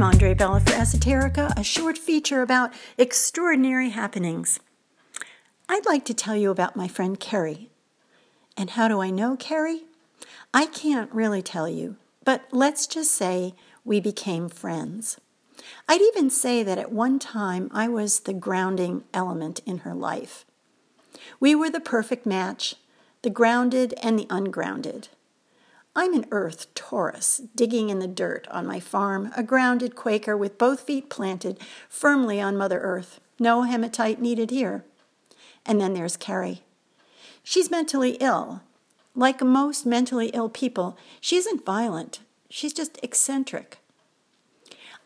I'm Andre Bella for Esoterica, a short feature about extraordinary happenings. I'd like to tell you about my friend Carrie. And how do I know Carrie? I can't really tell you, but let's just say we became friends. I'd even say that at one time I was the grounding element in her life. We were the perfect match, the grounded and the ungrounded. I'm an earth Taurus, digging in the dirt on my farm, a grounded Quaker with both feet planted firmly on Mother Earth. No hematite needed here. And then there's Carrie. She's mentally ill. Like most mentally ill people, she isn't violent. She's just eccentric.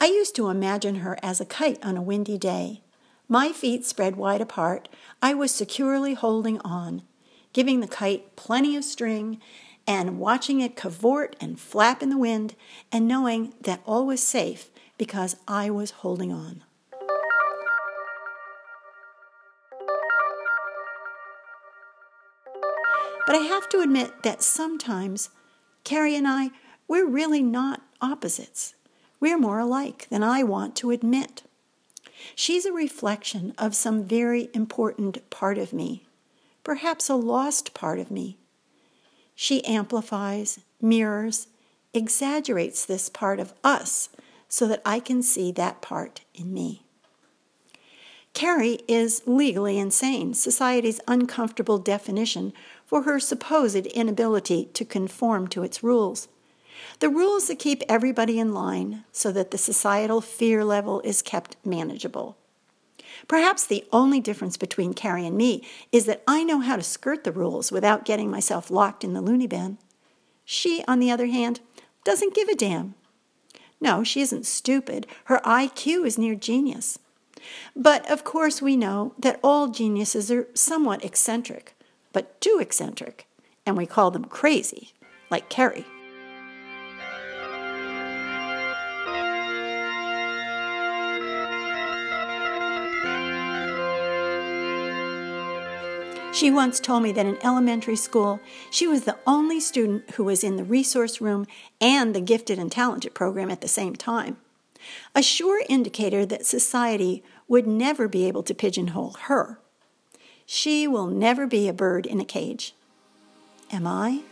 I used to imagine her as a kite on a windy day. My feet spread wide apart, I was securely holding on, giving the kite plenty of string and watching it cavort and flap in the wind, and knowing that all was safe because I was holding on. But I have to admit that sometimes Carrie and I, we're really not opposites. We're more alike than I want to admit. She's a reflection of some very important part of me, perhaps a lost part of me she amplifies, mirrors, exaggerates this part of us so that I can see that part in me. Carrie is legally insane, society's uncomfortable definition for her supposed inability to conform to its rules. The rules that keep everybody in line so that the societal fear level is kept manageable. Perhaps the only difference between Carrie and me is that I know how to skirt the rules without getting myself locked in the loony bin. She, on the other hand, doesn't give a damn. No, she isn't stupid. Her IQ is near genius. But of course, we know that all geniuses are somewhat eccentric, but too eccentric, and we call them crazy, like Carrie. She once told me that in elementary school, she was the only student who was in the resource room and the gifted and talented program at the same time. A sure indicator that society would never be able to pigeonhole her. She will never be a bird in a cage. Am I?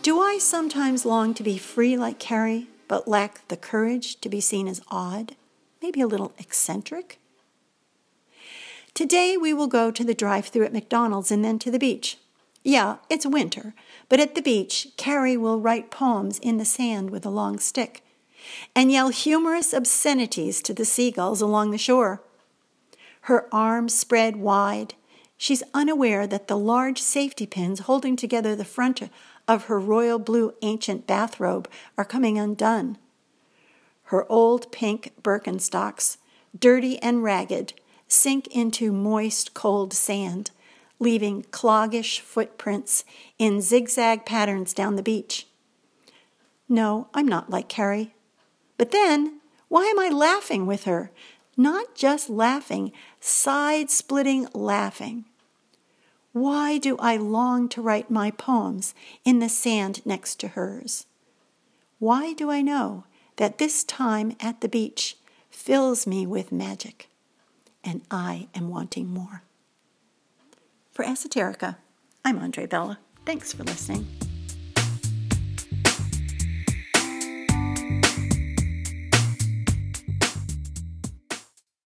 Do I sometimes long to be free like Carrie, but lack the courage to be seen as odd? Maybe a little eccentric. Today we will go to the drive through at McDonald's and then to the beach. Yeah, it's winter, but at the beach, Carrie will write poems in the sand with a long stick and yell humorous obscenities to the seagulls along the shore. Her arms spread wide, she's unaware that the large safety pins holding together the front of her royal blue ancient bathrobe are coming undone. Her old pink Birkenstocks, dirty and ragged, sink into moist, cold sand, leaving cloggish footprints in zigzag patterns down the beach. No, I'm not like Carrie. But then, why am I laughing with her? Not just laughing, side splitting laughing. Why do I long to write my poems in the sand next to hers? Why do I know that this time at the beach fills me with magic, and I am wanting more. For Esoterica, I'm Andre Bella. Thanks for listening.